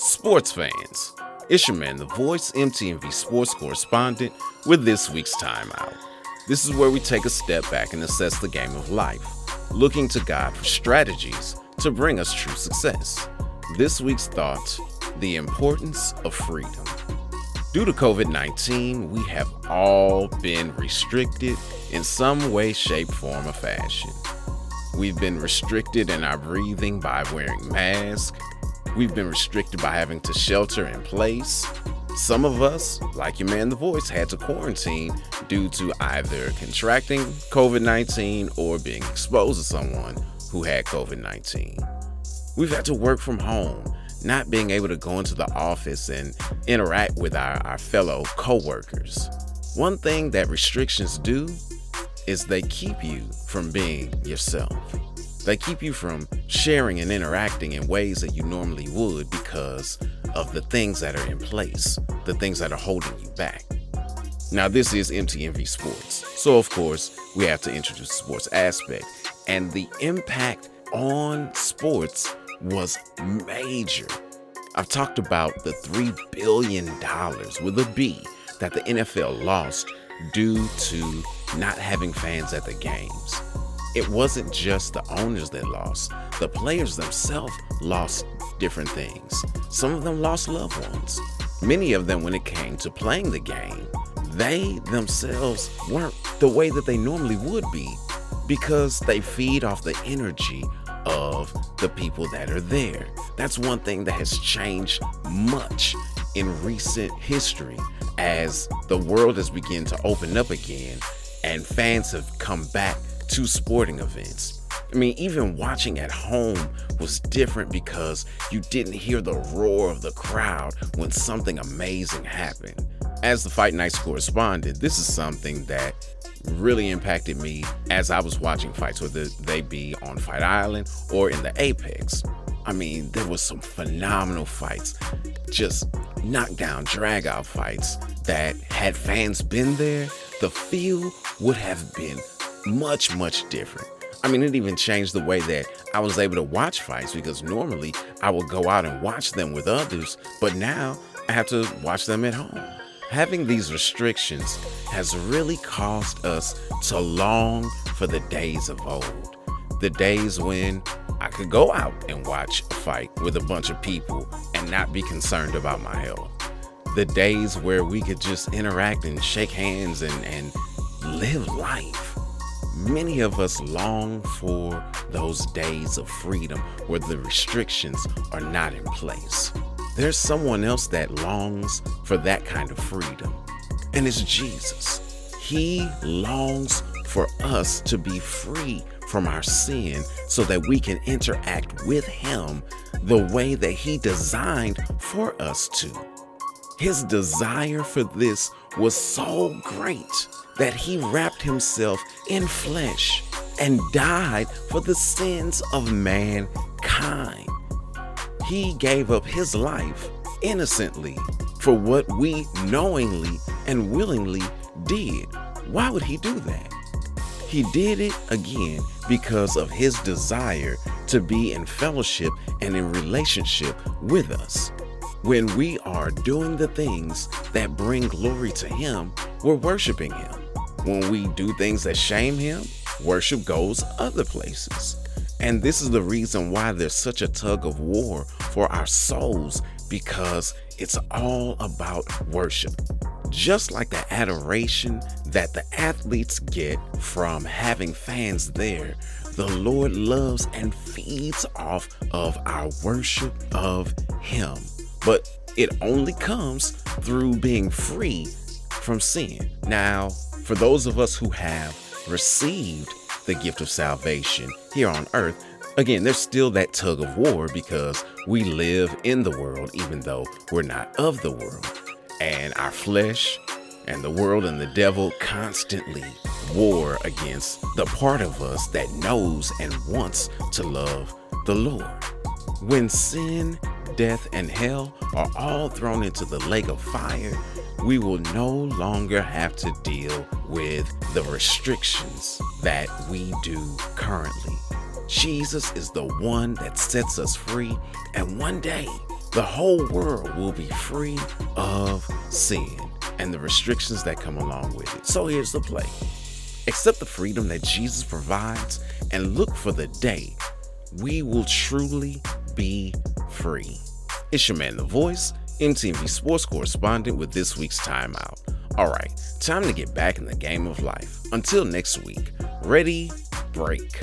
Sports fans, it's your man, the voice MTMV sports correspondent, with this week's timeout. This is where we take a step back and assess the game of life, looking to God for strategies to bring us true success. This week's thought the importance of freedom. Due to COVID 19, we have all been restricted in some way, shape, form, or fashion. We've been restricted in our breathing by wearing masks. We've been restricted by having to shelter in place. Some of us, like your man The Voice, had to quarantine due to either contracting COVID 19 or being exposed to someone who had COVID 19. We've had to work from home, not being able to go into the office and interact with our, our fellow coworkers. One thing that restrictions do is they keep you from being yourself. They keep you from sharing and interacting in ways that you normally would because of the things that are in place, the things that are holding you back. Now, this is MTMV Sports. So, of course, we have to introduce the sports aspect. And the impact on sports was major. I've talked about the $3 billion with a B that the NFL lost due to not having fans at the games. It wasn't just the owners that lost, the players themselves lost different things. Some of them lost loved ones. Many of them, when it came to playing the game, they themselves weren't the way that they normally would be because they feed off the energy of the people that are there. That's one thing that has changed much in recent history as the world has begun to open up again and fans have come back to sporting events. I mean, even watching at home was different because you didn't hear the roar of the crowd when something amazing happened. As the Fight Nights correspondent, this is something that really impacted me as I was watching fights, whether they be on Fight Island or in the Apex. I mean, there was some phenomenal fights, just knockdown, drag out fights that had fans been there, the feel would have been much, much different. I mean, it even changed the way that I was able to watch fights because normally I would go out and watch them with others, but now I have to watch them at home. Having these restrictions has really caused us to long for the days of old. The days when I could go out and watch a fight with a bunch of people and not be concerned about my health. The days where we could just interact and shake hands and, and live life. Many of us long for those days of freedom where the restrictions are not in place. There's someone else that longs for that kind of freedom, and it's Jesus. He longs for us to be free from our sin so that we can interact with Him the way that He designed for us to. His desire for this was so great that He wrapped Himself in flesh and died for the sins of mankind. He gave up His life innocently for what we knowingly and willingly did. Why would He do that? He did it again because of his desire to be in fellowship and in relationship with us. When we are doing the things that bring glory to him, we're worshiping him. When we do things that shame him, worship goes other places. And this is the reason why there's such a tug of war for our souls because it's all about worship just like the adoration that the athletes get from having fans there, the Lord loves and feeds off of our worship of Him. But it only comes through being free from sin. Now, for those of us who have received the gift of salvation here on earth, again, there's still that tug of war because we live in the world even though we're not of the world and our flesh and the world and the devil constantly war against the part of us that knows and wants to love the Lord. When sin, death, and hell are all thrown into the lake of fire, we will no longer have to deal with the restrictions that we do currently. Jesus is the one that sets us free, and one day the whole world will be free of sin and the restrictions that come along with it. So here's the play accept the freedom that Jesus provides and look for the day we will truly be free. It's your man, The Voice, MTMV sports correspondent with this week's timeout. All right, time to get back in the game of life. Until next week, ready, break.